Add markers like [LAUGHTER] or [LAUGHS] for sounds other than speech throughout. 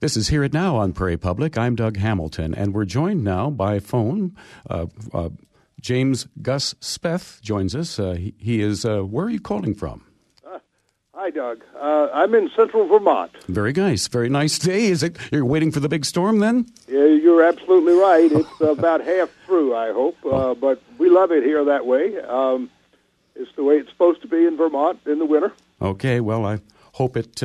This is Hear It Now on Prairie Public. I'm Doug Hamilton, and we're joined now by phone. Uh, uh, James Gus Speth joins us. Uh, he, he, is, uh, where are you calling from? Uh, hi, Doug. Uh, I'm in central Vermont. Very nice. Very nice day. Is it? You're waiting for the big storm then? Yeah, you're absolutely right. It's [LAUGHS] about half through, I hope. Oh. But we love it here that way. Um, it's the way it's supposed to be in Vermont in the winter. Okay, well, I hope it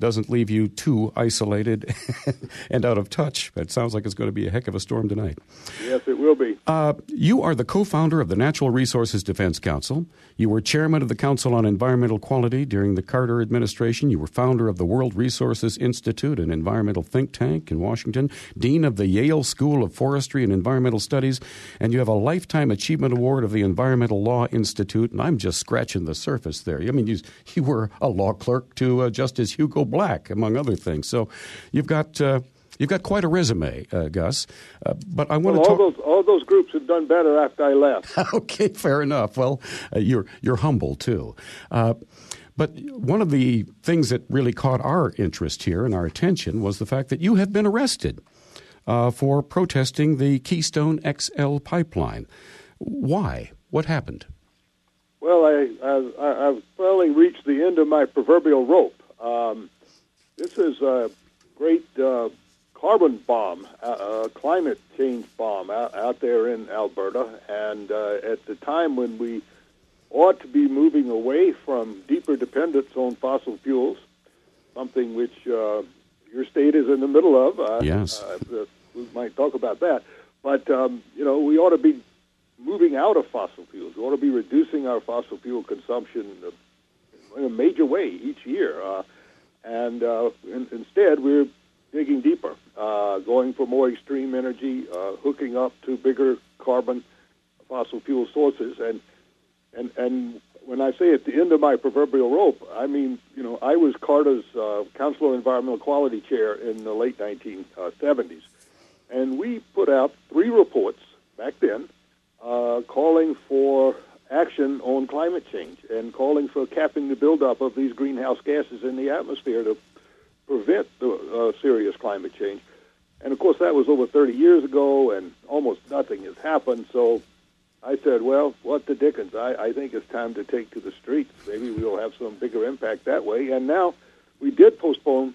doesn't leave you too isolated [LAUGHS] and out of touch. It sounds like it's going to be a heck of a storm tonight. Yes, it will be. Uh, you are the co founder of the Natural Resources Defense Council. You were chairman of the Council on Environmental Quality during the Carter administration. You were founder of the World Resources Institute, an environmental think tank in Washington, dean of the Yale School of Forestry and Environmental Studies, and you have a Lifetime Achievement Award of the Environmental Law Institute. And I'm just scratching the surface there. I mean, you, you were a law clerk to uh, Justice Hugo Black, among other things. So you've got. Uh, You've got quite a resume, uh, Gus. Uh, but I want well, to talk. All those, all those groups have done better after I left. [LAUGHS] okay, fair enough. Well, uh, you're you're humble too. Uh, but one of the things that really caught our interest here and our attention was the fact that you have been arrested uh, for protesting the Keystone XL pipeline. Why? What happened? Well, I, I, I've finally reached the end of my proverbial rope. Um, this is a great uh, carbon bomb, a climate change bomb out, out there in Alberta. And uh, at the time when we ought to be moving away from deeper dependence on fossil fuels, something which uh, your state is in the middle of. Uh, yes. Uh, we might talk about that. But, um, you know, we ought to be moving out of fossil fuels. We ought to be reducing our fossil fuel consumption in a major way each year. Uh, and uh, in, instead, we're digging deeper, uh, going for more extreme energy, uh, hooking up to bigger carbon fossil fuel sources. And, and, and when I say at the end of my proverbial rope, I mean, you know, I was Carter's uh, Council on Environmental Quality chair in the late 1970s. And we put out three reports back then uh, calling for action on climate change and calling for capping the buildup of these greenhouse gases in the atmosphere to prevent the uh, serious climate change. And of course, that was over 30 years ago, and almost nothing has happened. So I said, well, what the dickens? I, I think it's time to take to the streets. Maybe we'll have some bigger impact that way. And now we did postpone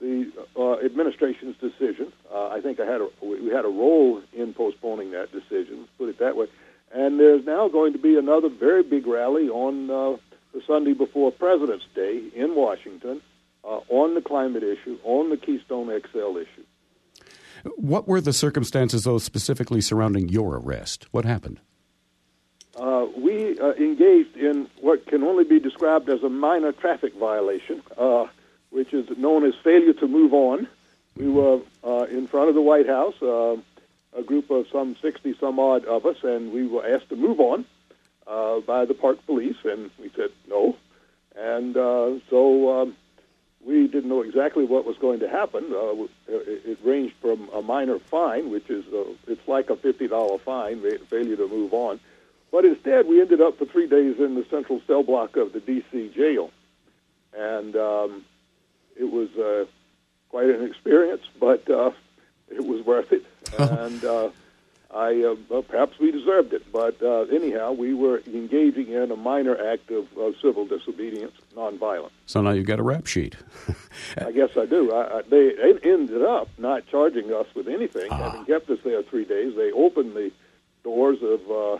the uh, administration's decision. Uh, I think I had a, we had a role in postponing that decision. Put it that way. And there's now going to be another very big rally on uh, the Sunday before President's Day in Washington uh, on the climate issue, on the Keystone XL issue. What were the circumstances, though, specifically surrounding your arrest? What happened? Uh, we uh, engaged in what can only be described as a minor traffic violation, uh, which is known as failure to move on. We were uh, in front of the White House, uh, a group of some 60 some odd of us, and we were asked to move on uh, by the park police, and we said no. And so um, we didn't know exactly what was going to happen. Uh, it, it ranged from a minor fine, which is uh, it's like a fifty dollar fine, failure to move on, but instead we ended up for three days in the central cell block of the D.C. jail, and um, it was uh, quite an experience, but uh, it was worth it, [LAUGHS] and. Uh, I uh, well, perhaps we deserved it, but uh, anyhow, we were engaging in a minor act of, of civil disobedience, nonviolent. So now you've got a rap sheet. [LAUGHS] I guess I do. I, I, they ended up not charging us with anything, ah. having kept us there three days. They opened the doors of, uh,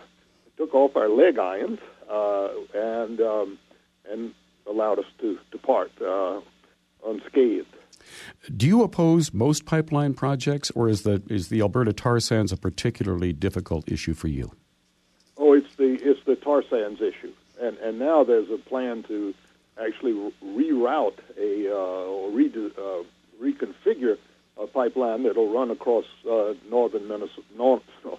took off our leg irons, uh, and um, and allowed us to depart uh, unscathed. Do you oppose most pipeline projects, or is the is the Alberta tar sands a particularly difficult issue for you? Oh, it's the it's the tar sands issue, and and now there's a plan to actually reroute a uh, or re- uh, reconfigure a pipeline that'll run across uh, northern Minnesota, north, [LAUGHS]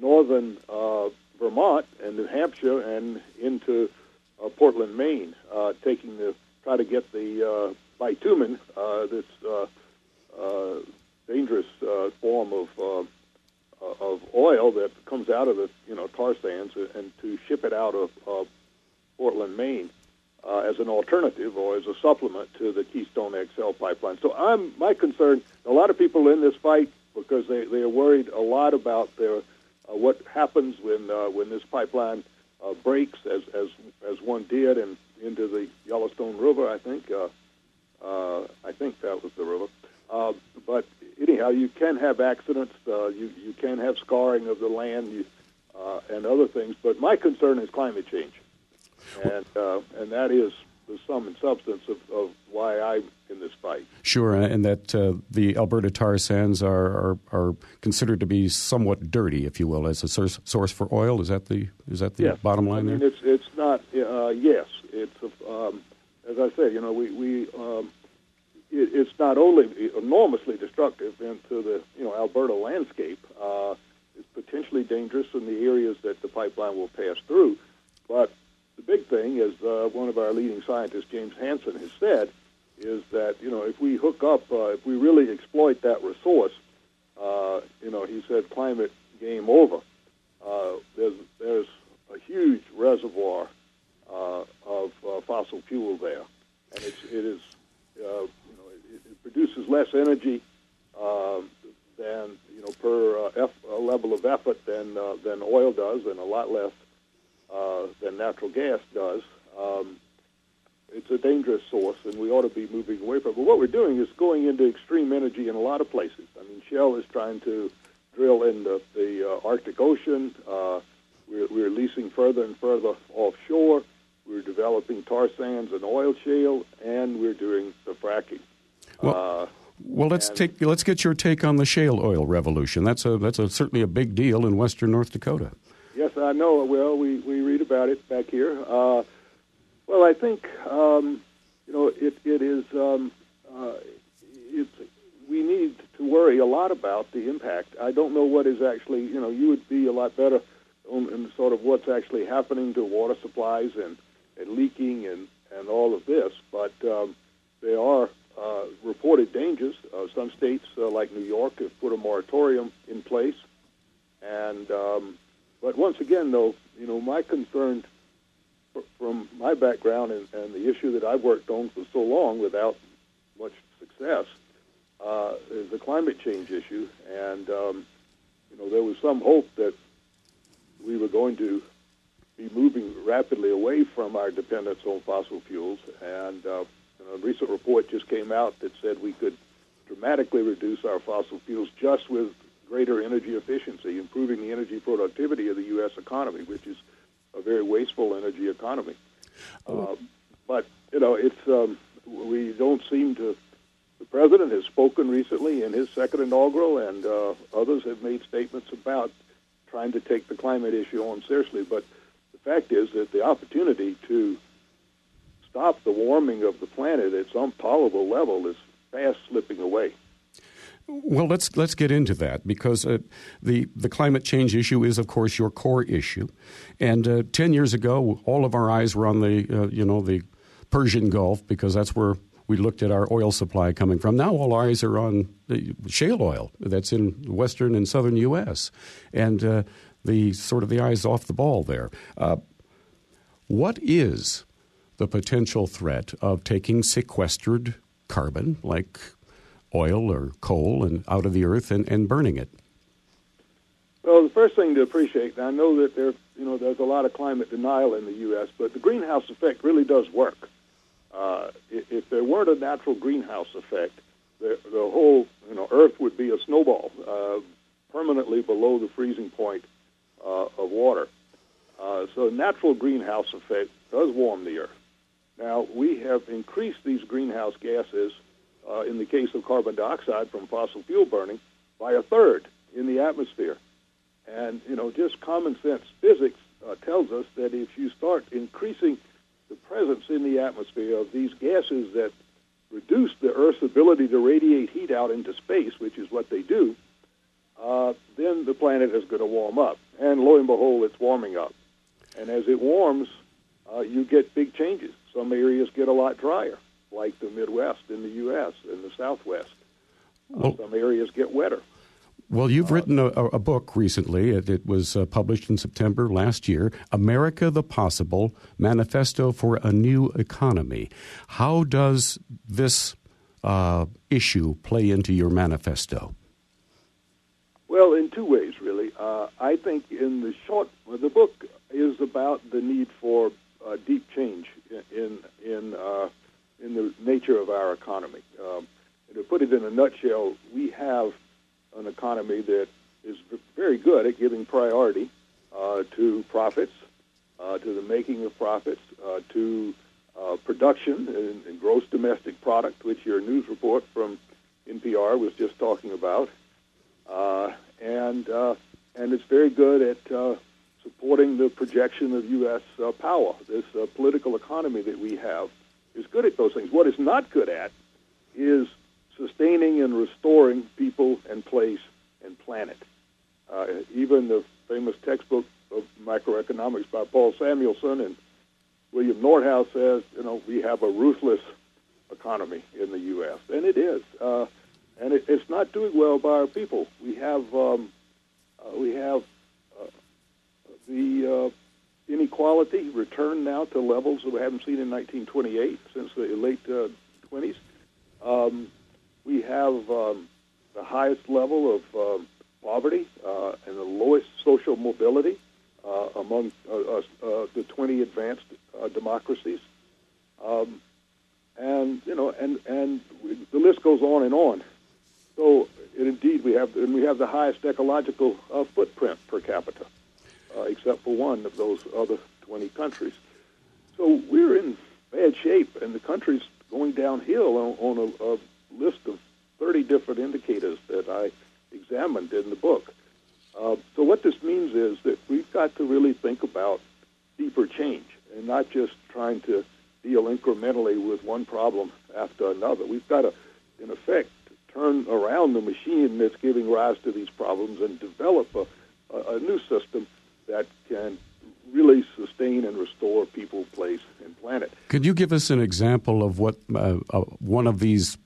northern uh, Vermont and New Hampshire and into uh, Portland, Maine, uh, taking the try to get the bitumen, uh, this uh, uh, dangerous form of of oil that comes out of the you know tar sands, and to ship it out of uh, Portland, Maine. as an alternative or as a supplement to the Keystone XL pipeline. So I'm my concern. A lot of people in this fight because they, they are worried a lot about their what happens when when this pipeline breaks, as as as one did, and into the Yellowstone River. I think uh, uh, I think that was the river. Uh, but anyhow, you can have accidents. Uh, you you can have scarring of the land you, uh, and other things. But my concern is climate change, and uh, and that is the sum and substance of, of why I'm in this fight. Sure, and that uh, the Alberta tar sands are, are, are considered to be somewhat dirty, if you will, as a source, source for oil. Is that the is that the yes. bottom line I mean, there? It's it's not. Uh, yes, it's um, as I said. You know, we we um, it, it's not only enormously destructive into the you know Alberta landscape. Uh, it's potentially dangerous in the areas that the pipeline will pass through, but the big thing, as uh, one of our leading scientists, James Hansen, has said, is that you know if we hook up, uh, if we really exploit that resource, uh, you know, he said climate game over. Uh, there's there's a huge reservoir uh, of uh, fossil fuel there, and it's it is uh, you know it, it produces less energy um, than you know per uh, F, uh, level of effort than uh, than oil does, and a lot less than natural gas does. Um, it's a dangerous source, and we ought to be moving away from it. But what we're doing is going into extreme energy in a lot of places. I mean, Shell is trying to drill in the, the uh, Arctic Ocean. Uh, we're, we're leasing further and further offshore. We're developing tar sands and oil shale, and we're doing the fracking. Well, uh, well, let's take let's get your take on the shale oil revolution. That's a that's a, certainly a big deal in western North Dakota. Yes, I know. Well, we, we read about it back here. Uh, well, I think um, you know it. It is. Um, uh, it's. We need to worry a lot about the impact. I don't know what is actually. You know, you would be a lot better on in sort of what's actually happening to water supplies and, and leaking and and all of this. But um, there are uh, reported dangers. Uh, some states, uh, like New York, have put a moratorium in place. And um, but once again, though, you know, my concern fr- from my background and, and the issue that I've worked on for so long without much success uh, is the climate change issue. And um, you know, there was some hope that we were going to be moving rapidly away from our dependence on fossil fuels. And uh, a recent report just came out that said we could dramatically reduce our fossil fuels just with greater energy efficiency, improving the energy productivity of the U.S. economy, which is a very wasteful energy economy. Uh, but you know, it's um, we don't seem to. The president has spoken recently in his second inaugural, and uh, others have made statements about trying to take the climate issue on seriously. But fact is that the opportunity to stop the warming of the planet at some tolerable level is fast slipping away. Well, let's let's get into that because uh, the the climate change issue is, of course, your core issue. And uh, ten years ago, all of our eyes were on the uh, you know the Persian Gulf because that's where we looked at our oil supply coming from. Now all our eyes are on the shale oil that's in western and southern U.S. and uh, the sort of the eyes off the ball there. Uh, what is the potential threat of taking sequestered carbon like oil or coal and out of the earth and, and burning it? Well, the first thing to appreciate, and I know that there, you know, there's a lot of climate denial in the U.S., but the greenhouse effect really does work. Uh, if, if there weren't a natural greenhouse effect, the, the whole, you know, Earth would be a snowball, uh, permanently below the freezing point uh, of water. Uh, so, natural greenhouse effect does warm the Earth. Now, we have increased these greenhouse gases, uh, in the case of carbon dioxide from fossil fuel burning, by a third in the atmosphere. And, you know, just common sense physics uh, tells us that if you start increasing the presence in the atmosphere of these gases that reduce the Earth's ability to radiate heat out into space, which is what they do, uh, then the planet is going to warm up. And lo and behold, it's warming up. And as it warms, uh, you get big changes. Some areas get a lot drier, like the Midwest in the U.S. and the Southwest. Well- some areas get wetter. Well, you've uh, written a, a, book recently. It, it was uh, published in September last year America the Possible Manifesto for a New Economy. How does this uh, issue play into your manifesto? Well, in two ways. Uh, I think in the short, the book is about the need for uh, deep change in in uh, in the nature of our economy. Um, to put it in a nutshell, we have an economy that is very good at giving priority uh, to profits, uh, to the making of profits, uh, to production and, and, gross domestic product, which your news report from NPR was just talking about, and and it's very good at supporting the projection of U.S. power. This political economy that we have is good at those things. What it's not good at is sustaining and restoring people and place and planet. Uh, even the famous textbook of microeconomics by Paul Samuelson and William Nordhaus says, you know, we have a ruthless economy in the U.S., and it is, uh, and it, it's not doing well by our people. We have um, uh, we have uh, the uh, inequality returned now to levels that we haven't seen in 1928 since the late 20s. Uh, um, we have um, the highest level of um, poverty uh, and the lowest social mobility uh, among uh, uh, uh the 20 advanced uh, democracies. Um, and you know, and and the list goes on and on. So, indeed, we have and we have the highest ecological footprint per capita, except for one of those other 20 countries. So we're in bad shape, and the country's going downhill on, on a, a list of 30 different indicators that I examined in the book. Uh, so what this means is that we've got to really think about deeper change and not just trying to deal incrementally with one problem after another. We've got to, in effect, turn around the machine that's giving rise to these problems and develop a, a, a new system that can really sustain and restore people, place, and planet. Could you give us an example of what uh, uh, one of these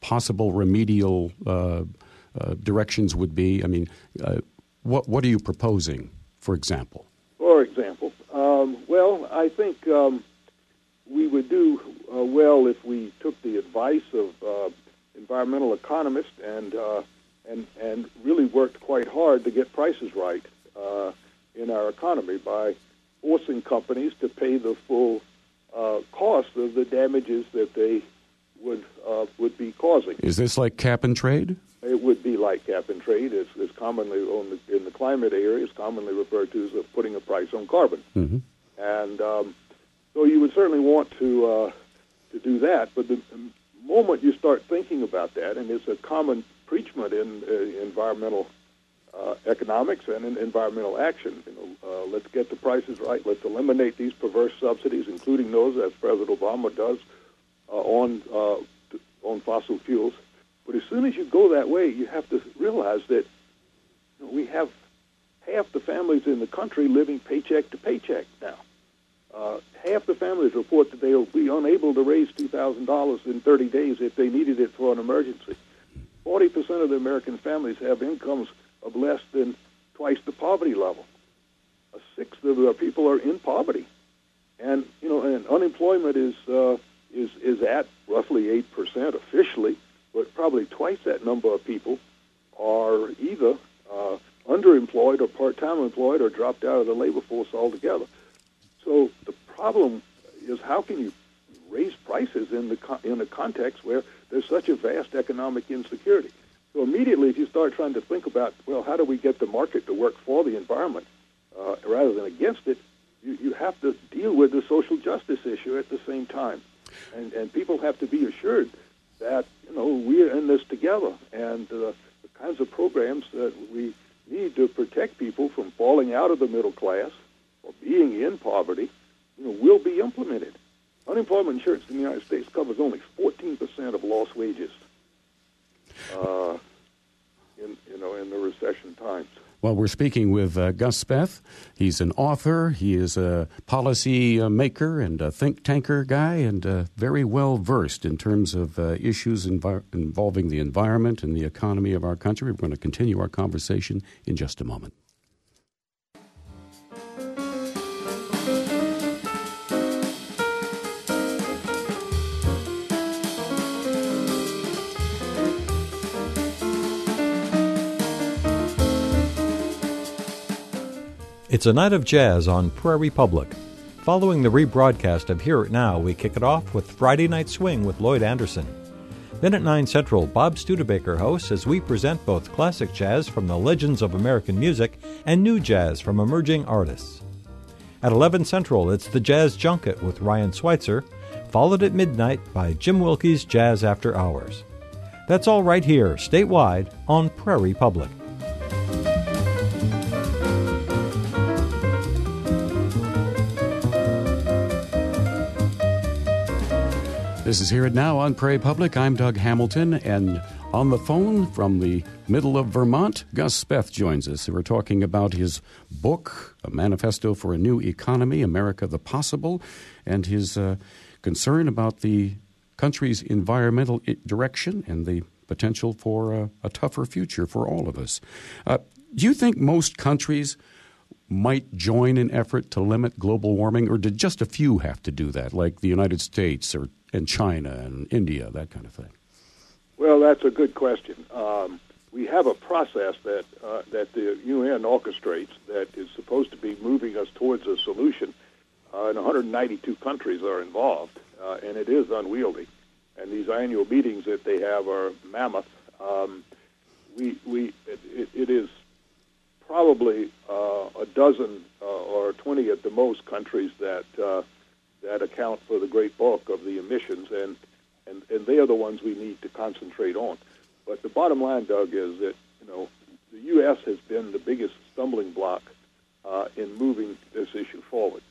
possible remedial uh, uh, directions would be? I mean, uh, what what are you proposing, for example? For example, um, well, I think um, we would do uh, well if we took the advice of uh, environmental economist and and and really worked quite hard to get prices right in our economy by forcing companies to pay the full uh, cost of the damages that they would uh, would be causing. Is this like cap and trade? It would be like cap and trade. It's, it's commonly the, in the climate area. It's commonly referred to as putting a price on carbon. Mm-hmm. And um, so you would certainly want to uh, to do that. But the moment you start thinking about that, and it's a common preachment in uh, environmental uh, economics and in environmental action. You know, uh, let's get the prices right. Let's eliminate these perverse subsidies, including those as President Obama does uh, on uh, on fossil fuels. But as soon as you go that way, you have to realize that you know, we have half the families in the country living paycheck to paycheck now. Half the families report that they will be unable to raise $2,000 in 30 days if they needed it for an emergency. 40% of the American families have incomes of less than twice the poverty level. A sixth of the people are in poverty. And, you know, and unemployment is uh, is is at roughly eight percent officially, but probably twice that number of people are either uh, underemployed or part-time employed or dropped out of the labor force altogether. So the problem is how can you raise prices in the in a context where there's such a vast economic insecurity? So immediately, if you start trying to think about, well, how do we get the market to work for the environment uh, rather than against it, you, you have to deal with the social justice issue at the same time and and people have to be assured that you know we're in this together, and uh, the kinds of programs that we need to protect people from falling out of the middle class or being in poverty, you know, will be implemented. Unemployment insurance in the United States covers only 14% of lost wages. Uh, in you know in the recession times. Well, we're speaking with uh, Gus Speth. He's an author, he is a policy uh, maker and a think tanker guy, and uh, very well versed in terms of uh, issues involving the environment and the economy of our country. We're going to continue our conversation in just a moment. It's a night of jazz on Prairie Public. Following the rebroadcast of Hear It Now, we kick it off with Friday Night Swing with Lloyd Anderson. Then at 9 Central, Bob Studebaker hosts as we present both classic jazz from the legends of American music and new jazz from emerging artists. At 11 Central, it's the Jazz Junket with Ryan Schweitzer, followed at midnight by Jim Wilke's Jazz After Hours. That's all right here, statewide, on Prairie Public. This is Hear It Now on Prairie Public. I'm Doug Hamilton, and on the phone from the middle of Vermont, Gus Speth joins us. We're talking about his book, A Manifesto for a New Economy America the Possible, and his uh, concern about the country's environmental direction and the potential for a, a tougher future for all of us. Uh, do you think most countries might join an effort to limit global warming, or did just a few have to do that, like the United States or and China and India, that kind of thing? Well, that's a good question. Um, we have a process that uh, that the UN orchestrates that is supposed to be moving us towards a solution, uh, and 192 countries are involved, uh, and it is unwieldy. And these annual meetings that they have are mammoth. Um, we we it, it is probably uh, a dozen uh, or 20 at the most countries that uh, that account for the great bulk of the emissions, and, and, and they are the ones we need to concentrate on. But the bottom line, Doug, is that you know the U.S. has been the biggest stumbling block uh, in moving this issue forward.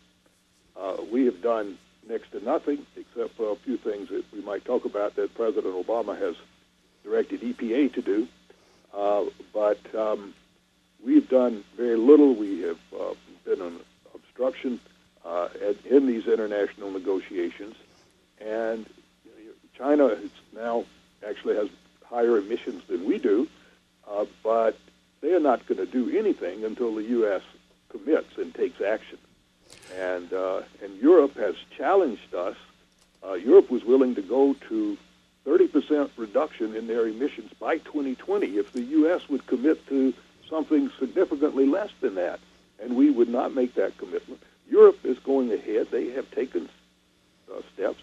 Uh, we have done next to nothing except for a few things that we might talk about that President Obama has directed EPA to do. Uh, but um, we've done very little. We have uh, been an obstruction uh, in these international negotiations. And China now actually has higher emissions than we do, uh, but they are not going to do anything until the U.S. commits and takes action. And uh, and Europe has challenged us. Uh, Europe was willing to go to 30% reduction in their emissions by 2020 if the U.S. would commit to something significantly less than that. And we would not make that commitment. Europe is going ahead. They have taken uh, steps,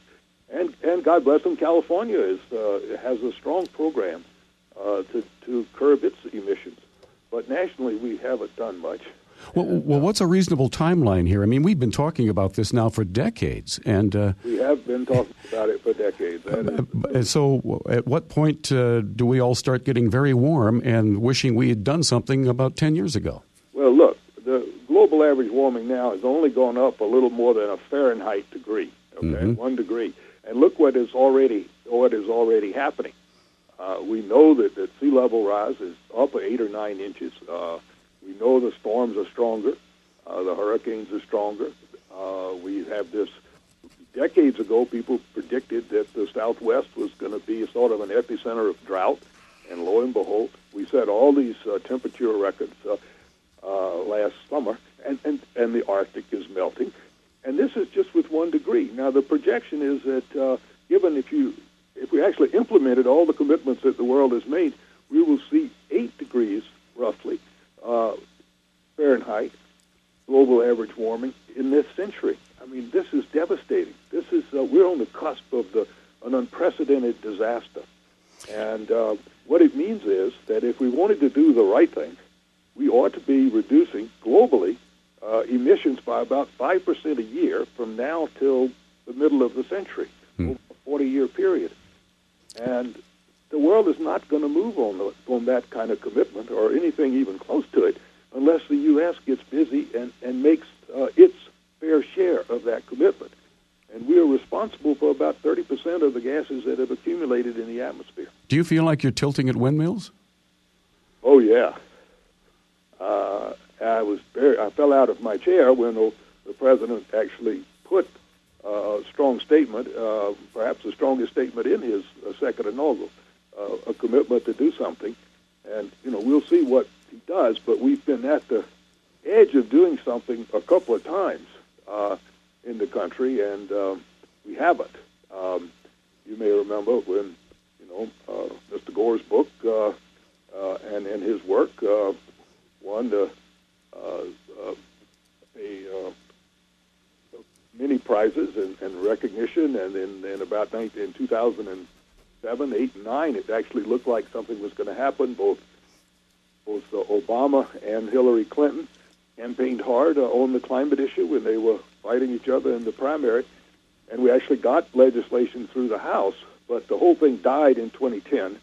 and and God bless them, California is uh, has a strong program uh, to to curb its emissions. But nationally, we haven't done much. Well, well, what's a reasonable timeline here? I mean, we've been talking about this now for decades, and uh, we have been talking about it for decades. Is, [LAUGHS] so, at what point uh, do we all start getting very warm and wishing we had done something about ten years ago? Well, look, the global average warming now has only gone up a little more than a Fahrenheit degree, okay, mm-hmm. one degree. And look what is already what is already happening. Uh, we know that, that sea level rise is up eight or nine inches. Uh, we know the storms are stronger, uh, the hurricanes are stronger. Uh, we have this. Decades ago, people predicted that the Southwest was going to be sort of an epicenter of drought, and lo and behold, we set all these uh, temperature records. Uh, uh, last summer, and, and, and the Arctic is melting. And this is just with one degree. Now, the projection is that uh, given if you if we actually implemented all the commitments that the world has made, we will see eight degrees roughly uh, Fahrenheit global average warming in this century. I mean, this is devastating. This is uh, we're on the cusp of the an unprecedented disaster, and uh, what it means is that if we wanted to do the right thing, we ought to be reducing globally uh, emissions by about 5% a year from now till the middle of the century, hmm. over a 40 year period. And the world is not going to move on, the, on that kind of commitment or anything even close to it unless the U.S. gets busy and, and makes uh, its fair share of that commitment. And we are responsible for about 30% of the gases that have accumulated in the atmosphere. Do you feel like you're tilting at windmills? Oh, yeah. uh, I was very, I fell out of my chair when the, the president actually put uh, a strong statement, uh, perhaps the strongest statement in his uh, second inaugural, a commitment to do something. And you know, we'll see what he does. But we've been at the edge of doing something a couple of times in the country, and um, we haven't. Um, you may remember when you know uh, Mr. Gore's book uh, uh, and in his work won the a uh, many prizes and, and recognition, and in, in about 19, in 2007, 8, and 9, it actually looked like something was going to happen. Both both uh, Obama and Hillary Clinton campaigned hard uh, on the climate issue when they were fighting each other in the primary, and we actually got legislation through the House. But the whole thing died in 2010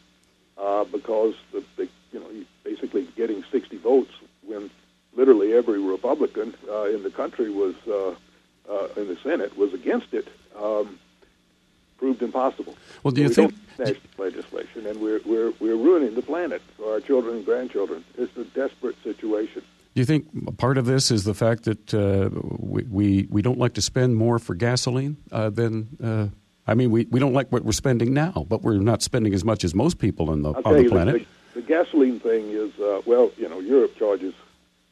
uh, because the, the you know basically getting 60 votes when literally every Republican uh, in the country was uh, uh, in the Senate was against it. Um, proved impossible. Well, do you we think don't legislation, and we're we're we're ruining the planet for our children and grandchildren? It's a desperate situation. Do you think part of this is the fact that uh, we, we we don't like to spend more for gasoline uh, than uh, I mean we, we don't like what we're spending now, but we're not spending as much as most people on the I'll on the planet. The, the gasoline thing is uh, well, you know, Europe charges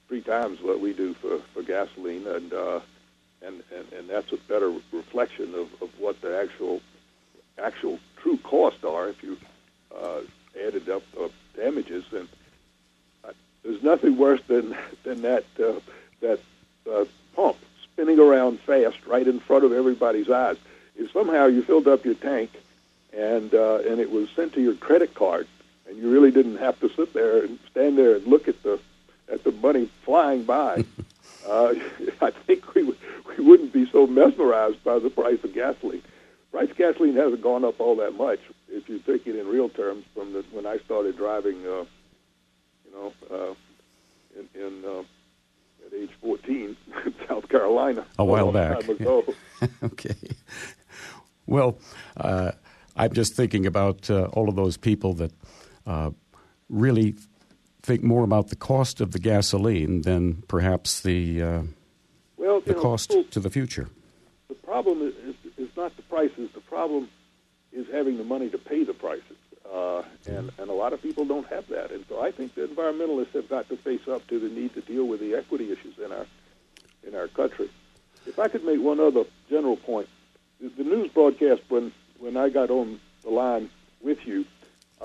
three times what we do for, for gasoline, and, uh, and and and that's a better reflection of, of what the actual actual true costs are if you uh, added up uh, damages. And uh, there's nothing worse than than that uh, that uh, pump spinning around fast right in front of everybody's eyes. If somehow you filled up your tank and uh, and it was sent to your credit card, and you really didn't have to sit there and stand there and look at the at the money flying by. [LAUGHS] uh, [LAUGHS] I think we we wouldn't be so mesmerized by the price of gasoline. Price of gasoline hasn't gone up all that much if you take it in real terms from the, when I started driving. Uh, you know, uh, in, in uh, at age 14 in [LAUGHS] South Carolina. A while long back. Time ago. okay. Well, uh, I'm just thinking about uh, all of those people that uh, really think more about the cost of the gasoline than perhaps the uh, well, the know, cost people- to the future. the problem is, is, is not the prices. The problem is having the money to pay the prices. Uh, and, and a lot of people don't have that. And so I think the environmentalists have got to face up to the need to deal with the equity issues in our, in our country. If I could make one other general point, the, the news broadcast when, when I got on the line with you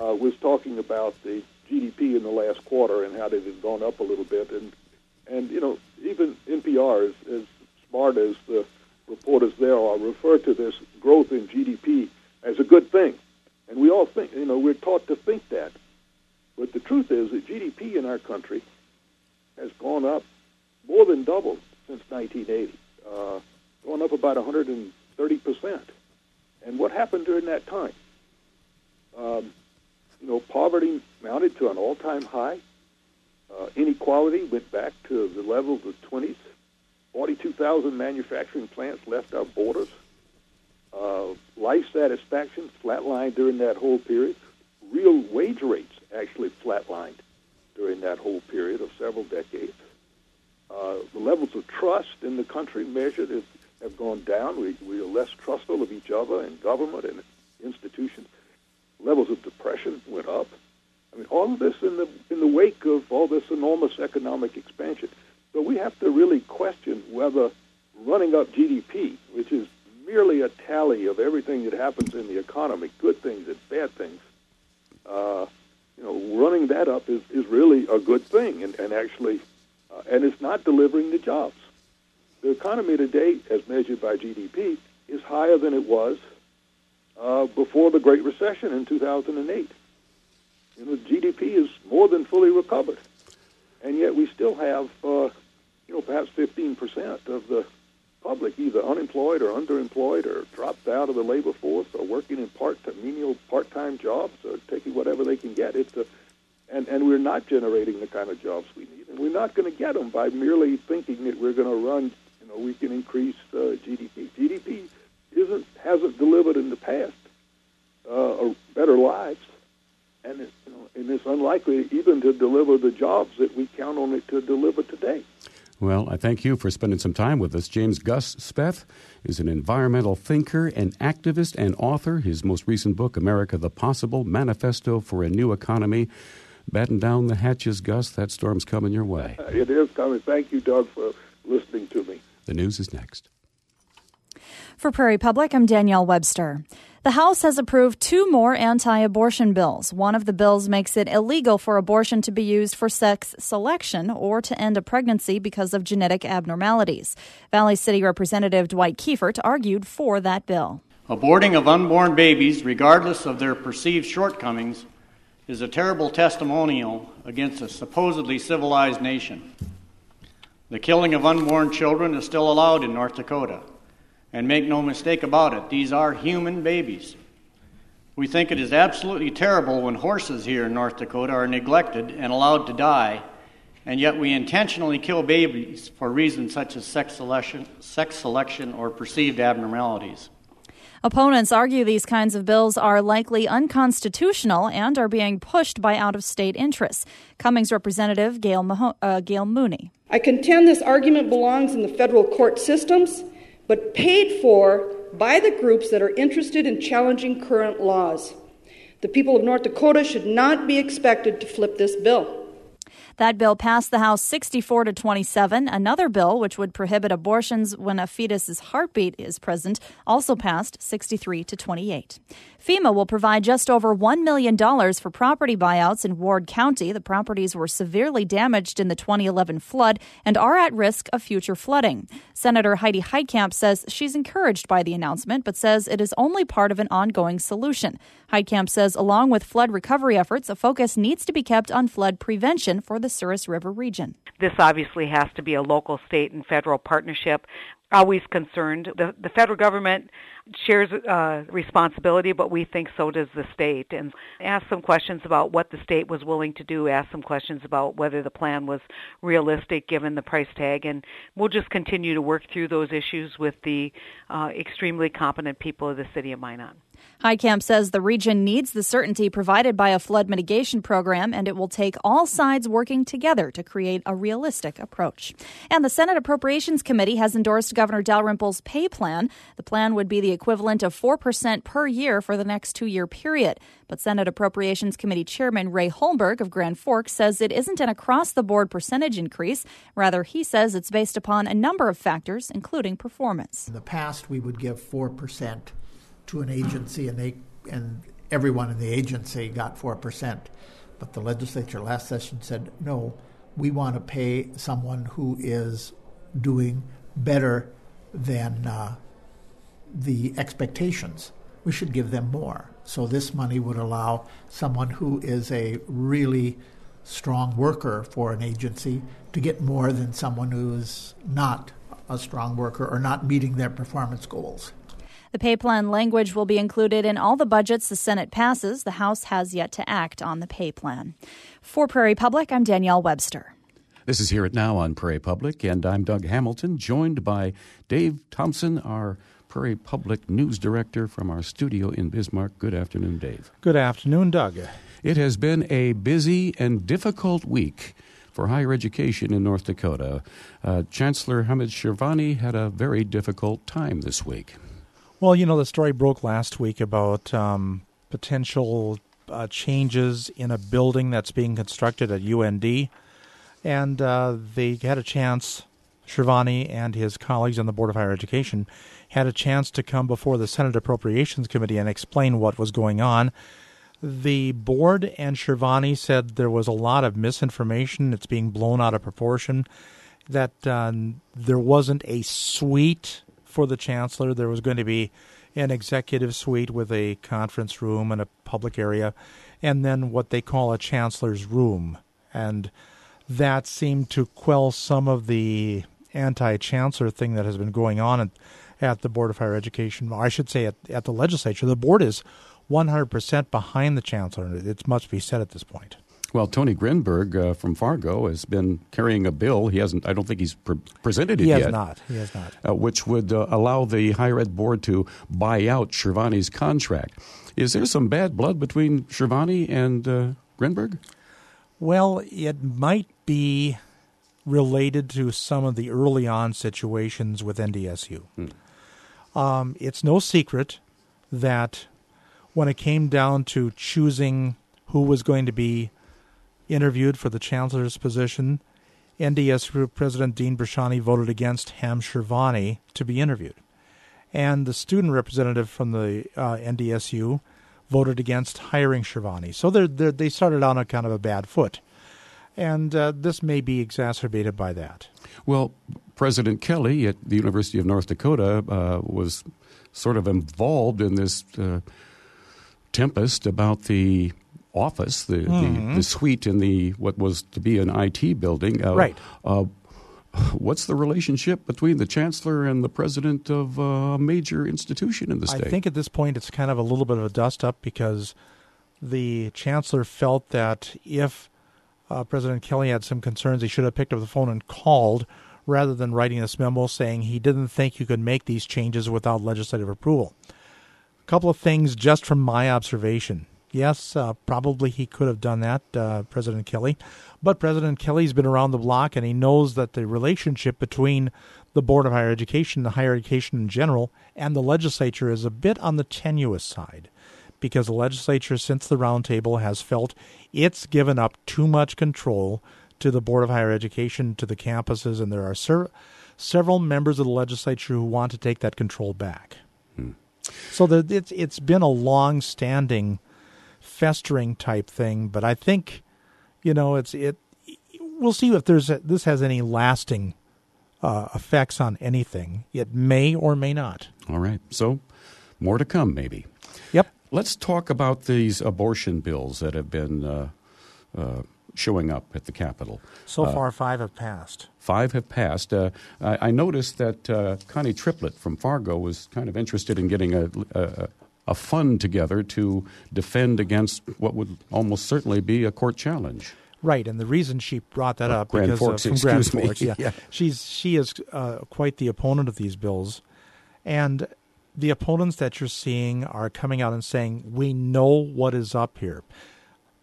uh, was talking about the GDP in the last quarter and how they've gone up a little bit. And, and you know, even NPR, as, as smart as the reporters there are, refer to this growth in GDP as a good thing. And we all think, you know, we're taught to think that. But the truth is that GDP in our country has gone up more than doubled since 1980, uh, gone up about 130 percent. And what happened during that time? Um, you know, poverty mounted to an all-time high. Uh, inequality went back to the levels of the 20s. 42,000 manufacturing plants left our borders. Uh, life satisfaction flatlined during that whole period. Real wage rates actually flatlined during that whole period of several decades. Uh, the levels of trust in the country measured have, have gone down. We, we are less trustful of each other and government and institutions. Levels of depression went up. I mean, all of this in the in the wake of all this enormous economic expansion. So we have to really question whether running up GDP, which is merely a tally of everything that happens in the economy, good things and bad things, uh, you know, running that up is, is really a good thing, and, and actually, uh, and it's not delivering the jobs. The economy today, as measured by GDP, is higher than it was uh, before the Great Recession in 2008. You know, GDP is more than fully recovered, and yet we still have, uh, you know, perhaps 15 percent of the public either unemployed or underemployed or dropped out of the labor force or working in part menial part-time jobs or taking whatever they can get. It's a, and and we're not generating the kind of jobs we need, and we're not going to get them by merely thinking that we're going to run. You know, we can increase uh, GDP. GDP isn't hasn't delivered in the past uh, better lives, and it, you know, and it's unlikely even to deliver the jobs that we count on it to deliver today. Well, I thank you for spending some time with us. James Gus Speth is an environmental thinker, an activist, and author. His most recent book, America the Possible Manifesto for a New Economy. Batten down the hatches, Gus. That storm's coming your way. [LAUGHS] It is coming. Thank you, Doug, for listening to me. The news is next. For Prairie Public, I'm Danielle Webster. The House has approved two more anti abortion bills. One of the bills makes it illegal for abortion to be used for sex selection or to end a pregnancy because of genetic abnormalities. Valley City Representative Dwight Kiefert argued for that bill. Aborting of unborn babies, regardless of their perceived shortcomings, is a terrible testimonial against a supposedly civilized nation. The killing of unborn children is still allowed in North Dakota. And make no mistake about it, these are human babies. We think it is absolutely terrible when horses here in North Dakota are neglected and allowed to die, and yet we intentionally kill babies for reasons such as sex selection, sex selection or perceived abnormalities. Opponents argue these kinds of bills are likely unconstitutional and are being pushed by out of state interests. Cummings Representative Gail, Maho- uh, Gail Mooney. I contend this argument belongs in the federal court systems but paid for by the groups that are interested in challenging current laws. The people of North Dakota should not be expected to flip this bill. That bill passed the House 64 to 27. Another bill, which would prohibit abortions when a fetus's heartbeat is present, also passed 63 to 28. FEMA will provide just over $1 million for property buyouts in Ward County. The properties were severely damaged in the 2011 flood and are at risk of future flooding. Senator Heidi Heitkamp says she's encouraged by the announcement, but says it is only part of an ongoing solution. Heitkamp says, along with flood recovery efforts, a focus needs to be kept on flood prevention for the Souris River region. This obviously has to be a local, state, and federal partnership. Always concerned. The, the federal government shares uh, responsibility, but we think so does the state. And ask some questions about what the state was willing to do, ask some questions about whether the plan was realistic given the price tag, and we'll just continue to work through those issues with the uh, extremely competent people of the city of Minot. Heitkamp says the region needs the certainty provided by a flood mitigation program, and it will take all sides working together to create a realistic approach. And the Senate Appropriations Committee has endorsed Governor Dalrymple's pay plan. The plan would be the equivalent of 4% per year for the next two year period. But Senate Appropriations Committee Chairman Ray Holmberg of Grand Forks says it isn't an across the board percentage increase. Rather, he says it's based upon a number of factors, including performance. In the past, we would give 4% to an agency, and they and everyone in the agency got four percent. But the legislature last session said, no, we want to pay someone who is doing better than uh, the expectations. We should give them more. So this money would allow someone who is a really strong worker for an agency to get more than someone who is not a strong worker or not meeting their performance goals. The pay plan language will be included in all the budgets the Senate passes. The House has yet to act on the pay plan. For Prairie Public, I'm Danielle Webster. This is Hear It Now on Prairie Public, and I'm Doug Hamilton, joined by Dave Thompson, our Prairie Public News Director from our studio in Bismarck. Good afternoon, Dave. Good afternoon, Doug. It has been a busy and difficult week for higher education in North Dakota. Uh, Chancellor Hamid Shirvani had a very difficult time this week. Well, you know, the story broke last week about um, potential uh, changes in a building that's being constructed at UND. And uh, they had a chance, Shirvani and his colleagues on the Board of Higher Education had a chance to come before the Senate Appropriations Committee and explain what was going on. The board and Shirvani said there was a lot of misinformation. It's being blown out of proportion. That uh, there wasn't a suite for the chancellor. There was going to be an executive suite with a conference room and a public area, and then what they call a chancellor's room. And that seemed to quell some of the anti chancellor thing that has been going on at, at, the Board of Higher Education. I should say at, at the legislature. The board is 100% behind the chancellor. It must be said at this point. Well, Tony Grindberg uh, from Fargo has been carrying a bill. He hasn't. I don't think he's pre- presented it he yet. He has not. He has not. Uh, which would uh, allow the higher ed board to buy out Shirvani's contract. Is there some bad blood between Shirvani and uh, Grindberg? Well, it might be related to some of the early on situations with NDSU. Hmm. Um, it's no secret that when it came down to choosing who was going to be interviewed for the chancellor's position, NDSU President Dean Bresciani voted against Ham Shirvani to be interviewed. And the student representative from the uh, NDSU voted against hiring Shirvani. So they're, they're, they started on a kind of a bad foot. And uh, this may be exacerbated by that. Well, President Kelly at the University of North Dakota uh, was sort of involved in this uh, tempest about the office, the, mm-hmm. the, the, suite in the what was to be an IT building. Uh, right. Uh, what's the relationship between the chancellor and the president of a major institution in the state? I think at this point it's kind of a little bit of a dust up because the chancellor felt that if uh, President Kelly had some concerns, he should have picked up the phone and called rather than writing this memo saying he didn't think you could make these changes without legislative approval. A couple of things just from my observation. Yes, uh, probably he could have done that, uh, President Kelly. But President Kelly's been around the block and he knows that the relationship between the Board of Higher Education, the higher education in general, and the legislature is a bit on the tenuous side because the legislature, since the roundtable, has felt it's given up too much control to the Board of Higher Education, to the campuses, and there are ser- several members of the legislature who want to take that control back. Hmm. So the, it's it's been a long-standing, festering type thing, but I think, you know, it's it. We'll see if there's a, this has any lasting uh, effects on anything. It may or may not. All right. So more to come, maybe. Yep. Let's talk about these abortion bills that have been uh, uh, showing up at the Capitol. So uh, far, five have passed. Five have passed. Uh, I, I, noticed that uh, Connie Triplett from Fargo was kind of interested in getting a, a, a fund together to defend against what would almost certainly be a court challenge. Right, and the reason she brought that up Grand because Forks, from Grand me. Forks, yeah. [LAUGHS] yeah. she's she is uh, quite the opponent of these bills, and the opponents that you're seeing are coming out and saying, We know what is up here.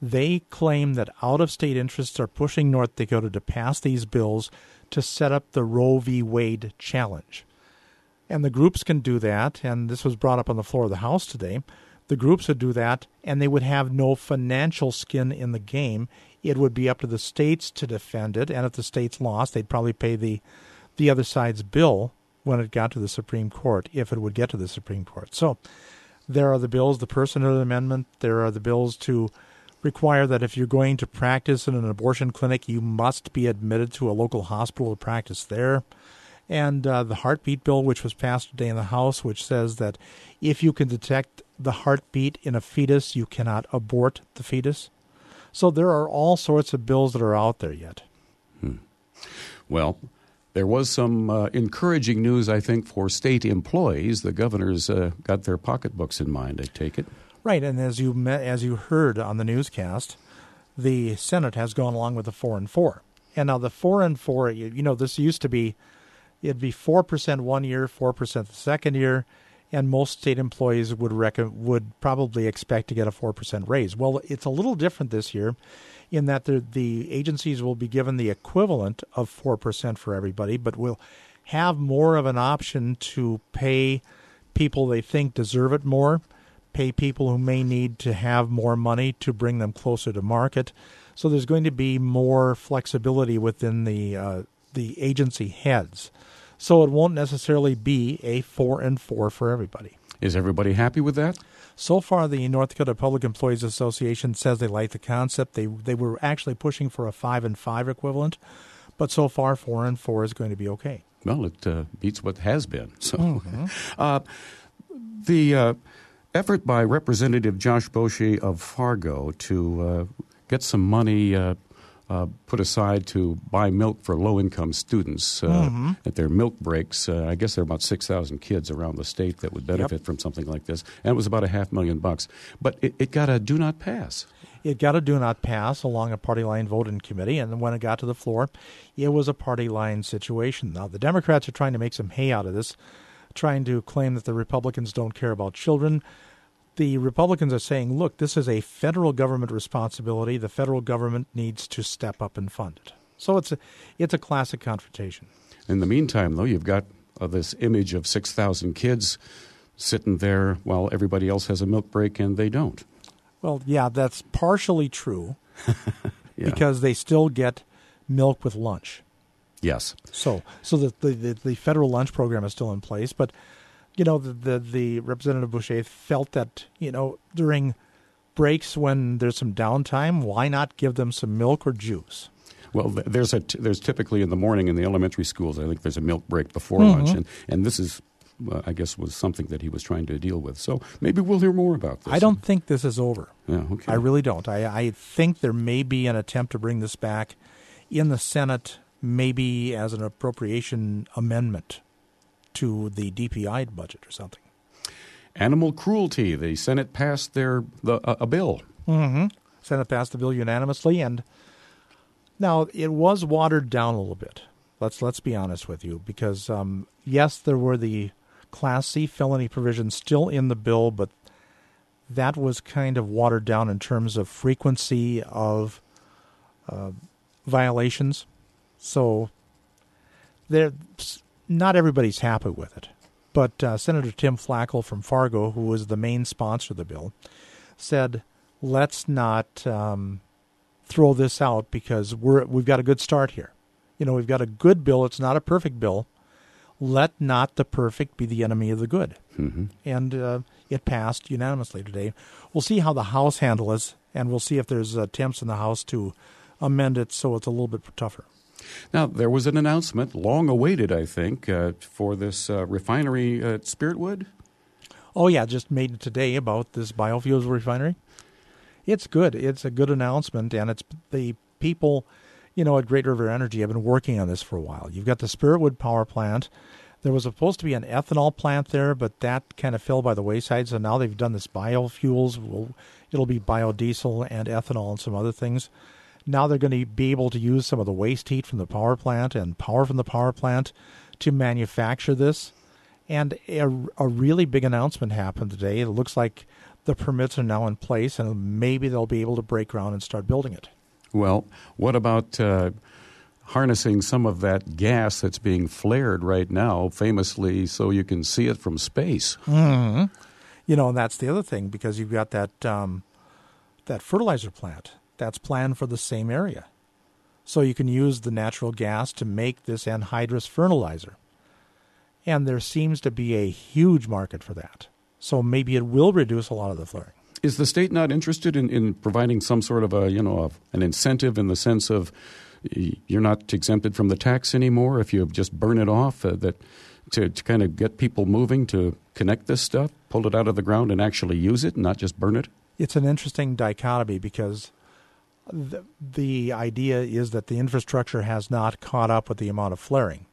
They claim that out of state interests are pushing North Dakota to pass these bills to set up the Roe v. Wade challenge. And the groups can do that, and this was brought up on the floor of the House today. The groups would do that, and they would have no financial skin in the game. It would be up to the states to defend it, and if the states lost, they'd probably pay the the other side's bill when it got to the Supreme Court, if it would get to the Supreme Court. So there are the bills, the personhood amendment, there are the bills to require that if you're going to practice in an abortion clinic, you must be admitted to a local hospital to practice there. And uh, the heartbeat bill, which was passed today in the House, which says that if you can detect the heartbeat in a fetus, you cannot abort the fetus. So there are all sorts of bills that are out there yet. Hmm. Well, there was some uh, encouraging news, I think, for state employees. The governors uh, got their pocketbooks in mind. I take it. Right, and as you met, as you heard on the newscast, the Senate has gone along with the four and four. And now the four and four, you, you know, this used to be it'd be four percent one year, four percent the second year, and most state employees would would probably expect to get a four percent raise. Well, it's a little different this year in that the, the agencies will be given the equivalent of 4% for everybody, but will have more of an option to pay people they think deserve it more, pay people who may need to have more money to bring them closer to market. So there's going to be more flexibility within the uh, the agency heads. So it won't necessarily be a four and four for everybody. Is everybody happy with that? So far, the North Dakota Public Employees Association says they like the concept. They they were actually pushing for a five and five equivalent, but so far four and four is going to be okay. Well, it uh, beats what has been. So, mm-hmm. [LAUGHS] uh, the uh, effort by Representative Josh Boschee of Fargo to uh, get some money uh, put aside to buy milk for low income students uh, mm-hmm. at their milk breaks. Uh, I guess there are about 6,000 kids around the state that would benefit yep. from something like this. And it was about a half million bucks. But it, it got a do not pass. It got a do not pass along a party line vote in committee, and when it got to the floor, it was a party line situation. Now, the Democrats are trying to make some hay out of this, trying to claim that the Republicans don't care about children the Republicans are saying, look, this is a federal government responsibility. The federal government needs to step up and fund it. So it's a, it's a classic confrontation. In the meantime, though, you've got uh, this image of 6,000 kids sitting there while everybody else has a milk break and they don't. Well, yeah, that's partially true [LAUGHS] Yeah. because they still get milk with lunch. Yes. So, so the, the, the, the federal lunch program is still in place, but you know the, the the representative Boschee felt that you know during breaks when there's some downtime, why not give them some milk or juice? Well, there's a t- there's typically in the morning in the elementary schools. I think there's a milk break before Mhm. lunch, and and this is, uh, I guess, was something that he was trying to deal with. So maybe we'll hear more about this. I don't think this is over. Yeah. Okay. I really don't. I, I think there may be an attempt to bring this back in the Senate, maybe as an appropriation amendment to the DPI budget or something. Animal cruelty. The Senate passed their the, uh, a bill. Mm-hmm. Senate passed the bill unanimously, and now it was watered down a little bit. Let's let's be honest with you, because um, yes, there were the Class C felony provisions still in the bill, but that was kind of watered down in terms of frequency of uh, violations. So there, not everybody's happy with it. But uh, Senator Tim Flakoll from Fargo, who was the main sponsor of the bill, said, "Let's not um, throw this out because we're we've got a good start here. You know, we've got a good bill. It's not a perfect bill. Let not the perfect be the enemy of the good." Mm-hmm. And uh, it passed unanimously today. We'll see how the House handles it, and we'll see if there's attempts in the House to amend it so it's a little bit tougher. Now there was an announcement, long awaited, I think, uh, for this uh, refinery at Spiritwood. Oh yeah, just made today about this biofuels refinery. It's good. It's a good announcement, and it's the people, you know, at Great River Energy have been working on this for a while. You've got the Spiritwood power plant. There was supposed to be an ethanol plant there, but that kind of fell by the wayside. So now they've done this biofuels. It'll be biodiesel and ethanol and some other things. Now they're going to be able to use some of the waste heat from the power plant and power from the power plant to manufacture this. And a, a really big announcement happened today. It looks like the permits are now in place, and maybe they'll be able to break ground and start building it. Well, what about uh, harnessing some of that gas that's being flared right now, famously, so you can see it from space? Mm-hmm. You know, and that's the other thing because you've got that um, that fertilizer plant that's planned for the same area, so you can use the natural gas to make this anhydrous fertilizer. And there seems to be a huge market for that. So maybe it will reduce a lot of the flaring. Is the state not interested in, in providing some sort of a you know of an incentive in the sense of you're not exempted from the tax anymore if you just burn it off? Uh, that to, to kind of get people moving to connect this stuff, pull it out of the ground, and actually use it, and not just burn it. It's an interesting dichotomy because the, the idea is that the infrastructure has not caught up with the amount of flaring.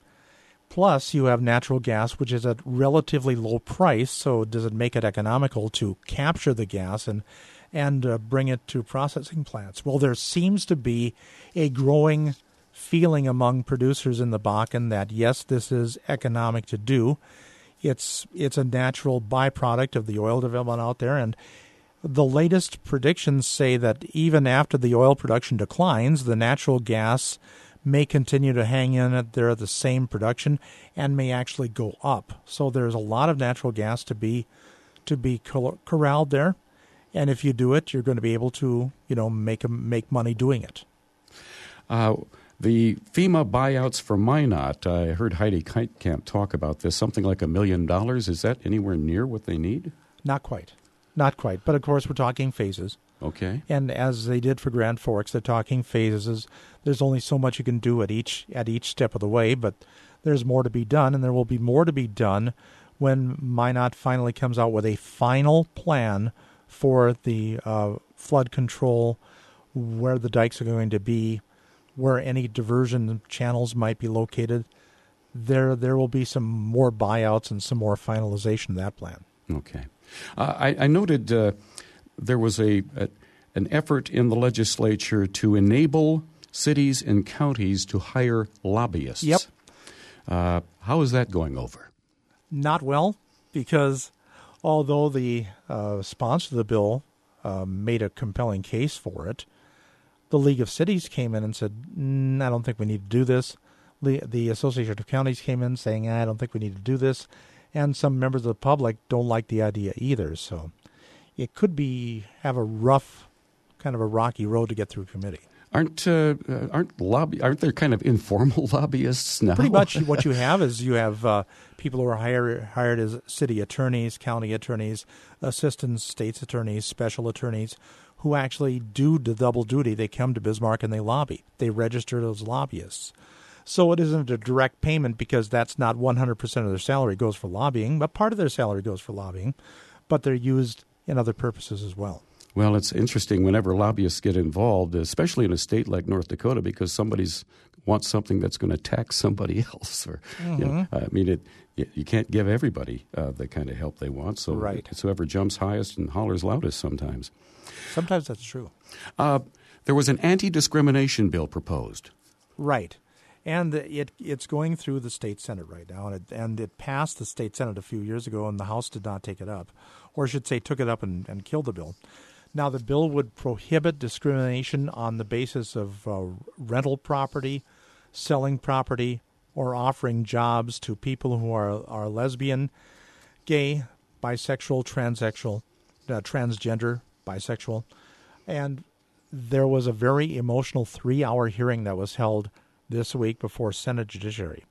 Plus, you have natural gas, which is at relatively low price. So, does it make it economical to capture the gas and and uh, bring it to processing plants? Well, there seems to be a growing feeling among producers in the Bakken that yes, this is economic to do. It's it's a natural byproduct of the oil development out there, and the latest predictions say that even after the oil production declines, the natural gas may continue to hang in at there at the same production and may actually go up. So there's a lot of natural gas to be to be corralled there, and if you do it, you're going to be able to you know make make money doing it. Uh, the FEMA buyouts for Minot, I heard Heidi Heitkamp talk about this, something like a million dollars. Is that anywhere near what they need? Not quite, not quite. But of course, we're talking phases. Okay. And as they did for Grand Forks, they're talking phases. There's only so much you can do at each at each step of the way, but there's more to be done, and there will be more to be done when Minot finally comes out with a final plan for the uh, flood control, where the dikes are going to be, where any diversion channels might be located. There, there will be some more buyouts and some more finalization of that plan. Okay. Uh, I, I, noted uh, there was a, a, an effort in the legislature to enable cities and counties to hire lobbyists. Yep. Uh, how is that going over? Not well, because Although the uh, sponsor of the bill uh, made a compelling case for it, the League of Cities came in and said, mm, I don't think we need to do this. The, the Association of Counties came in saying, I don't think we need to do this. And some members of the public don't like the idea either. So it could be have a rough, kind of a rocky road to get through committee. Aren't uh, aren't lobby aren't there kind of informal [LAUGHS] lobbyists now? Pretty much [LAUGHS] what you have is you have uh, people who are hired hired as city attorneys, county attorneys, assistant states attorneys, special attorneys, who actually do the double duty. They come to Bismarck and they lobby. They register as lobbyists. So it isn't a direct payment because that's not 100% of their salary goes for lobbying, but part of their salary goes for lobbying, but they're used in other purposes as well. Well, it's interesting whenever lobbyists get involved, especially in a state like North Dakota, because somebody's wants something that's going to tax [LAUGHS] somebody else. Or, mm-hmm. you know, mm-hmm. I mean, it, you can't give everybody uh, the kind of help they want. So right. it's whoever jumps highest and hollers loudest sometimes. Sometimes that's true. Uh, there was an anti-discrimination bill proposed. Right and it it's going through the state senate right now, and it, and it passed the state senate a few years ago, and the House did not take it up, or should say, took it up and, and killed the bill. Now, the bill would prohibit discrimination on the basis of uh, rental property, selling property, or offering jobs to people who are are lesbian, gay, bisexual, transsexual, uh, transgender, bisexual, and there was a very emotional three-hour hearing that was held this week before Senate Judiciary.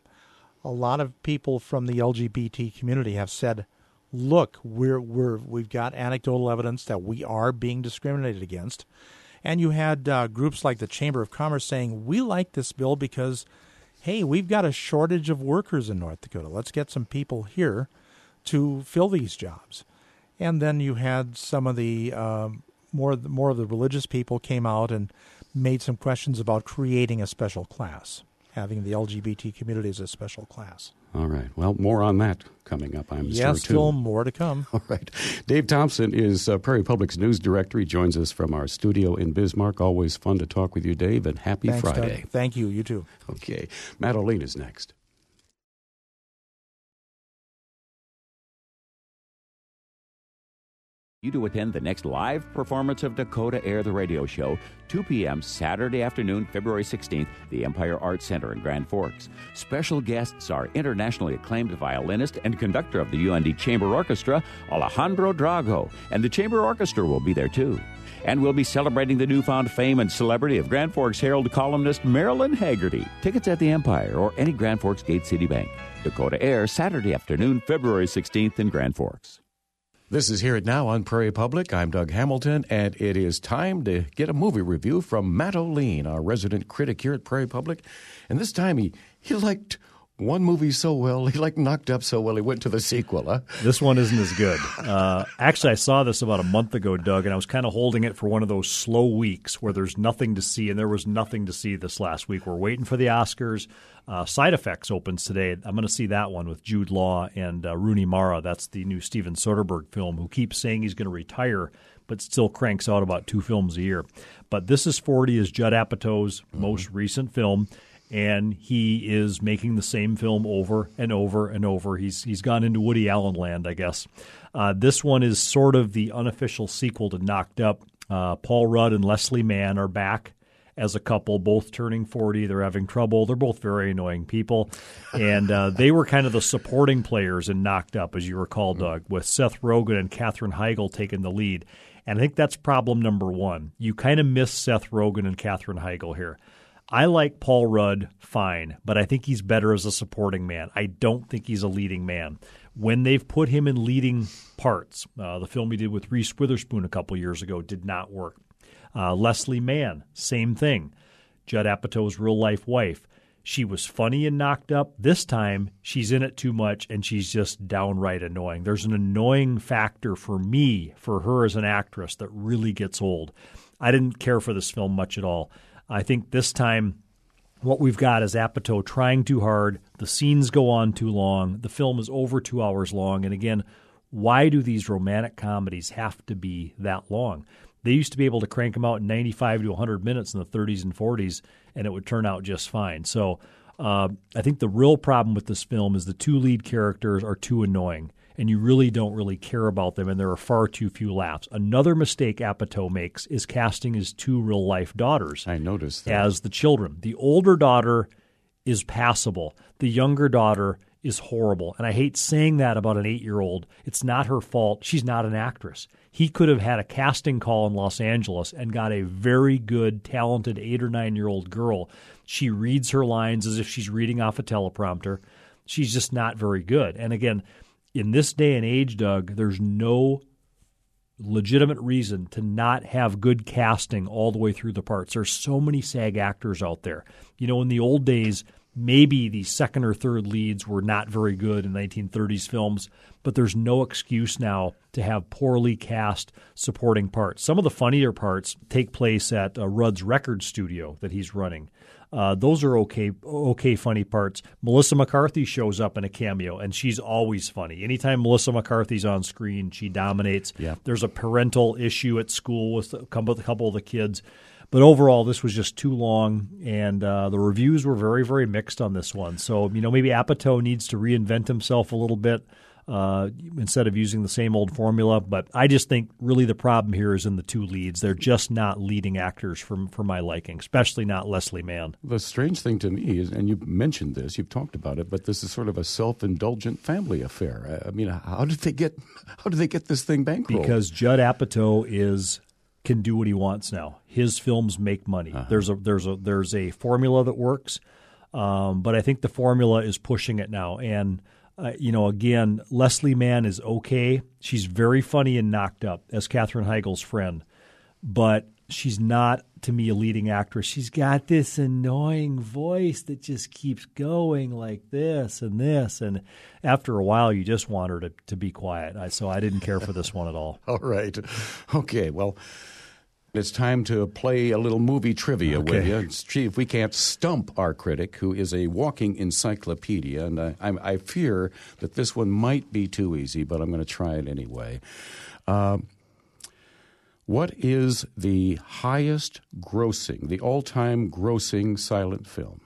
A lot of people from the LGBT community have said, "Look, we're we're we've got anecdotal evidence that we are being discriminated against." And you had uh, groups like the Chamber of Commerce saying, "We like this bill because, hey, we've got a shortage of workers in North Dakota. Let's get some people here to fill these jobs." And then you had some of the um, more more of the religious people came out and made some questions about creating a special class, having the LGBT community as a special class. All right. Well, more on that coming up, I'm yes, sure, too. still more to come. [LAUGHS] All right. Dave Thompson is uh, Prairie Public's news director. He joins us from our studio in Bismarck. Always fun to talk with you, Dave, and happy Thanks, Friday. Doug. Thank you. You too. Okay. Olien is next. You to attend the next live performance of Dakota Air the Radio Show, 2 p.m. Saturday afternoon, February 16th, the Empire Arts Center in Grand Forks. Special guests are internationally acclaimed violinist and conductor of the UND Chamber Orchestra, Alejandro Drago, and the Chamber Orchestra will be there too. And we'll be celebrating the newfound fame and celebrity of Grand Forks Herald columnist Marilyn Hagerty. Tickets at the Empire or any Grand Forks Gate City Bank. Dakota Air, Saturday afternoon, February 16th in Grand Forks. This is Hear It Now on Prairie Public. I'm Doug Hamilton, and it is time to get a movie review from Matt Olien, our resident critic here at Prairie Public. And this time he, he liked one movie so well, he like knocked up so well, he went to the sequel. Huh? This one isn't as good. Uh, actually, I saw this about a month ago, Doug, and I was kind of holding it for one of those slow weeks where there's nothing to see, and there was nothing to see this last week. We're waiting for the Oscars. Uh, Side Effects opens today. I'm going to see that one with Jude Law and uh, Rooney Mara. That's the new Steven Soderbergh film, who keeps saying he's going to retire, but still cranks out about two films a year. But This is 40 is Judd Apatow's mm-hmm. most recent film and he is making the same film over and over and over. He's he's gone into Woody Allen land, I guess. Uh, this one is sort of the unofficial sequel to Knocked Up. Uh, Paul Rudd and Leslie Mann are back as a couple, both turning 40. They're having trouble. They're both very annoying people. And uh, they were kind of the supporting players in Knocked Up, as you recall, Doug, with Seth Rogen and Katherine Heigl taking the lead. And I think that's problem number one. You kind of miss Seth Rogen and Katherine Heigl here. I like Paul Rudd fine, but I think he's better as a supporting man. I don't think he's a leading man. When they've put him in leading parts, uh, the film he did with Reese Witherspoon a couple years ago did not work. Uh, Leslie Mann, same thing. Judd Apatow's real life wife. She was funny and knocked up. This time, she's in it too much and she's just downright annoying. There's an annoying factor for me, for her as an actress, that really gets old. I didn't care for this film much at all. I think this time what we've got is Apatow trying too hard. The scenes go on too long. The film is over two hours long. And again, why do these romantic comedies have to be that long? They used to be able to crank them out in 95 to 100 minutes in the 30s and 40s, and it would turn out just fine. So uh, I think the real problem with this film is the two lead characters are too annoying. and you really don't really care about them, and there are far too few laughs. Another mistake Apatow makes is casting his two real life daughters. I noticed that. as the children. The older daughter is passable. The younger daughter is horrible. And I hate saying that about an eight year old. It's not her fault. She's not an actress. He could have had a casting call in Los Angeles and got a very good, talented eight or nine year old girl. She reads her lines as if she's reading off a teleprompter. She's just not very good. And again, in this day and age, Doug, there's no legitimate reason to not have good casting all the way through the parts. There's so many SAG actors out there. You know, in the old days, maybe the second or third leads were not very good in 1930s films, but there's no excuse now to have poorly cast supporting parts. Some of the funnier parts take place at uh, Rudd's record studio that he's running. Uh, those are okay, okay, funny parts. Melissa McCarthy shows up in a cameo, and she's always funny. Anytime Melissa McCarthy's on screen, she dominates. Yeah. There's a parental issue at school with a couple, of the kids. But overall, this was just too long, and uh, the reviews were very, very mixed on this one. So, you know, maybe Apatow needs to reinvent himself a little bit uh, instead of using the same old formula. But I just think really the problem here is in the two leads. They're just not leading actors for, for my liking, especially not Leslie Mann. The strange thing to me is, and you mentioned this, you've talked about it, but this is sort of a self-indulgent family affair. I mean, how did they get [LAUGHS] how did they get this thing bankrolled? Because Judd Apatow is can do what he wants now. His films make money. Uh-huh. There's a there's a there's a formula that works, um, but I think the formula is pushing it now. And uh, you know, again, Leslie Mann is okay. She's very funny and knocked up as Katherine Heigl's friend, but she's not to me a leading actress. She's got this annoying voice that just keeps going like this and this, and after a while, you just want her to, to be quiet. I, so I didn't care for this one at all. [LAUGHS] All right. Okay. Well, it's time to play a little movie trivia with you see if we can't stump our critic, who is a walking encyclopedia. And I, I, I fear that this one might be too easy, but I'm going to try it anyway. Uh, what is the highest grossing, the all time grossing silent film?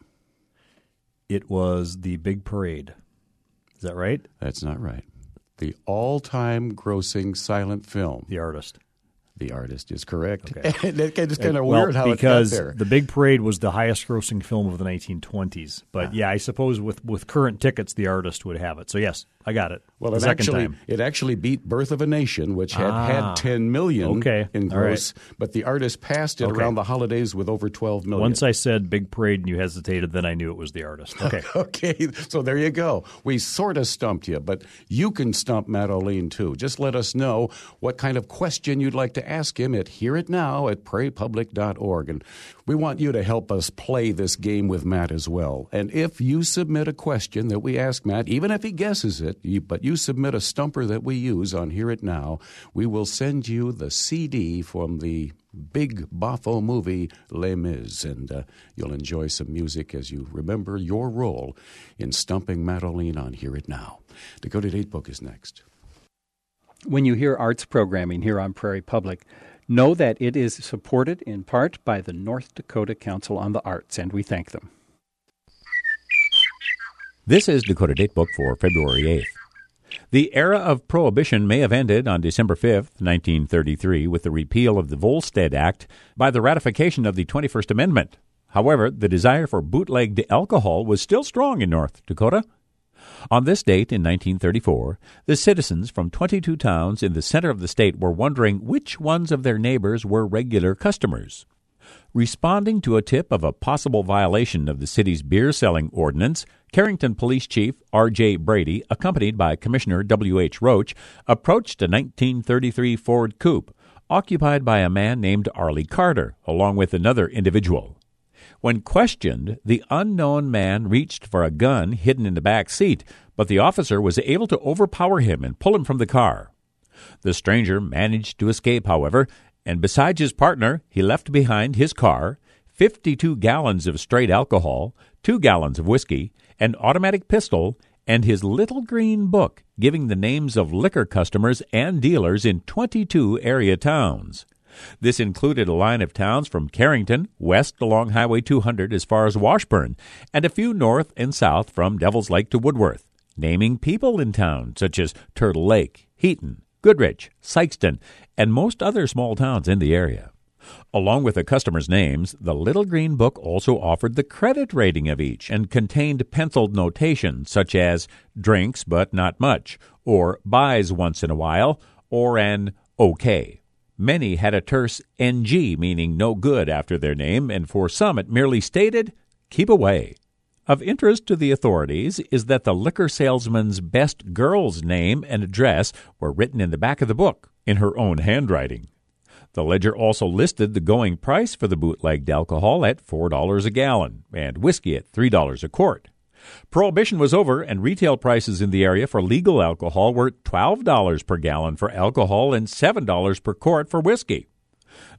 It was The Big Parade. Is that right? That's not right. The all time grossing silent film. The Artist. The artist is correct. Okay. [LAUGHS] And it- it's kind of well, weird how because it got there. The Big Parade was the highest grossing film of the 1920s. But yeah, I suppose with, with current tickets, The Artist would have it. So yes, I got it. Well, the it second actually time. it actually beat Birth of a Nation, which had Ah. had 10 million Okay. in All right. gross, but the artist passed it Okay. around the holidays with over 12 million. Once I said Big Parade and you hesitated, then I knew it was The Artist. Okay. [LAUGHS] Okay, so there you go. We sort of stumped you, but you can stump Matt Olien too. Just let us know what kind of question you'd like to ask him at Hear It Now at prairiepublic.org. And we want you to help us play this game with Matt as well. And if you submit a question that we ask Matt, even if he guesses it, you, but you submit a stumper that we use on Hear It Now, we will send you the CD from the big Boffo movie Les Mis, and uh, you'll enjoy some music as you remember your role in stumping Olien on Hear It Now. Dakota Datebook is next. When you hear arts programming here on Prairie Public, know that it is supported in part by the North Dakota Council on the Arts, and we thank them. This is Dakota Datebook for February 8th. The era of prohibition may have ended on December 5th, 1933, with the repeal of the Volstead Act by the ratification of the 21st Amendment. However, the desire for bootlegged alcohol was still strong in North Dakota. On this date in 1934, the citizens from 22 towns in the center of the state were wondering which ones of their neighbors were regular customers. Responding to a tip of a possible violation of the city's beer selling ordinance, Carrington Police Chief R.J. Brady, accompanied by Commissioner W.H. Roach, approached a 1933 Ford Coupe occupied by a man named Arlie Carter, along with another individual. When questioned, the unknown man reached for a gun hidden in the back seat, but the officer was able to overpower him and pull him from the car. The stranger managed to escape, however, and besides his partner, he left behind his car, 52 gallons of straight alcohol, 2 gallons of whiskey, an automatic pistol, and his little green book giving the names of liquor customers and dealers in 22 area towns. This included a line of towns from Carrington west along Highway 200 as far as Washburn, and a few north and south from Devil's Lake to Woodworth. naming people in town, such as Turtle Lake, Heaton, Goodrich, Sykeston, and most other small towns in the area. Along with the customers' names, the Little Green Book also offered the credit rating of each and contained penciled notation such as drinks but not much, or buys once in a while, or an okay. Many had a terse NG, meaning no good, after their name, and for some it merely stated, keep away. Of interest to the authorities is that the liquor salesman's best girl's name and address were written in the back of the book in her own handwriting. The ledger also listed the going price for the bootlegged alcohol at $4 a gallon and whiskey at $3 a quart. Prohibition was over, and retail prices in the area for legal alcohol were $12 per gallon for alcohol and $7 per quart for whiskey.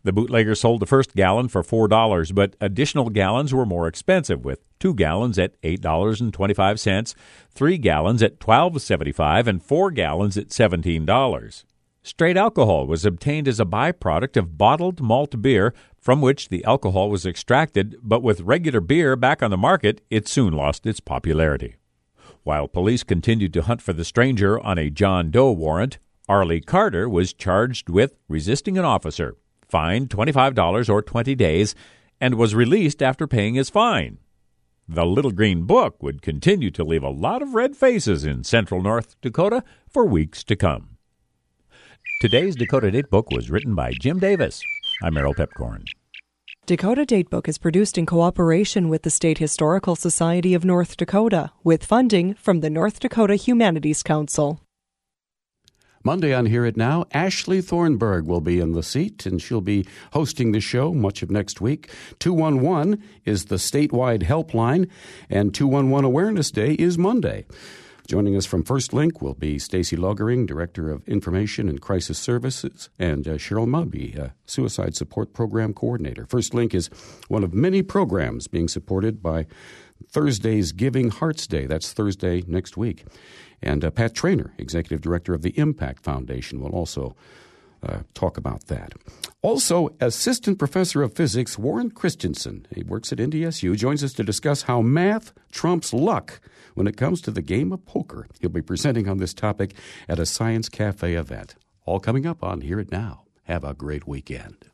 The bootlegger sold the first gallon for $4, but additional gallons were more expensive, with two gallons at $8.25, three gallons at $12.75, and four gallons at $17. Straight alcohol was obtained as a byproduct of bottled malt beer from which the alcohol was extracted, but with regular beer back on the market, it soon lost its popularity. While police continued to hunt for the stranger on a John Doe warrant, Arlie Carter was charged with resisting an officer fined $25 or 20 days, and was released after paying his fine. The Little Green Book would continue to leave a lot of red faces in central North Dakota for weeks to come. Today's Dakota Datebook was written by Jim Davis. I'm Merrill Piepkorn. Dakota Datebook is produced in cooperation with the State Historical Society of North Dakota, with funding from the North Dakota Humanities Council. Monday on Hear It Now, Ashley Thornberg will be in the seat, and she'll be hosting the show much of next week. 211 is the statewide helpline, and 211 Awareness Day is Monday. Joining us from First Link will be Stacy Logering, Director of Information and Crisis Services, and uh, Cheryl Mubby, uh, Suicide Support Program Coordinator. First Link is one of many programs being supported by Thursday's Giving Hearts Day. That's Thursday next week. And uh, Pat Traynor, Executive Director of the Impact Foundation, will also uh, talk about that. Also, Assistant Professor of Physics Warren Christensen, he works at NDSU, joins us to discuss how math trumps luck when it comes to the game of poker. He'll be presenting on this topic at a Science Cafe event. All coming up on Hear It Now. Have a great weekend.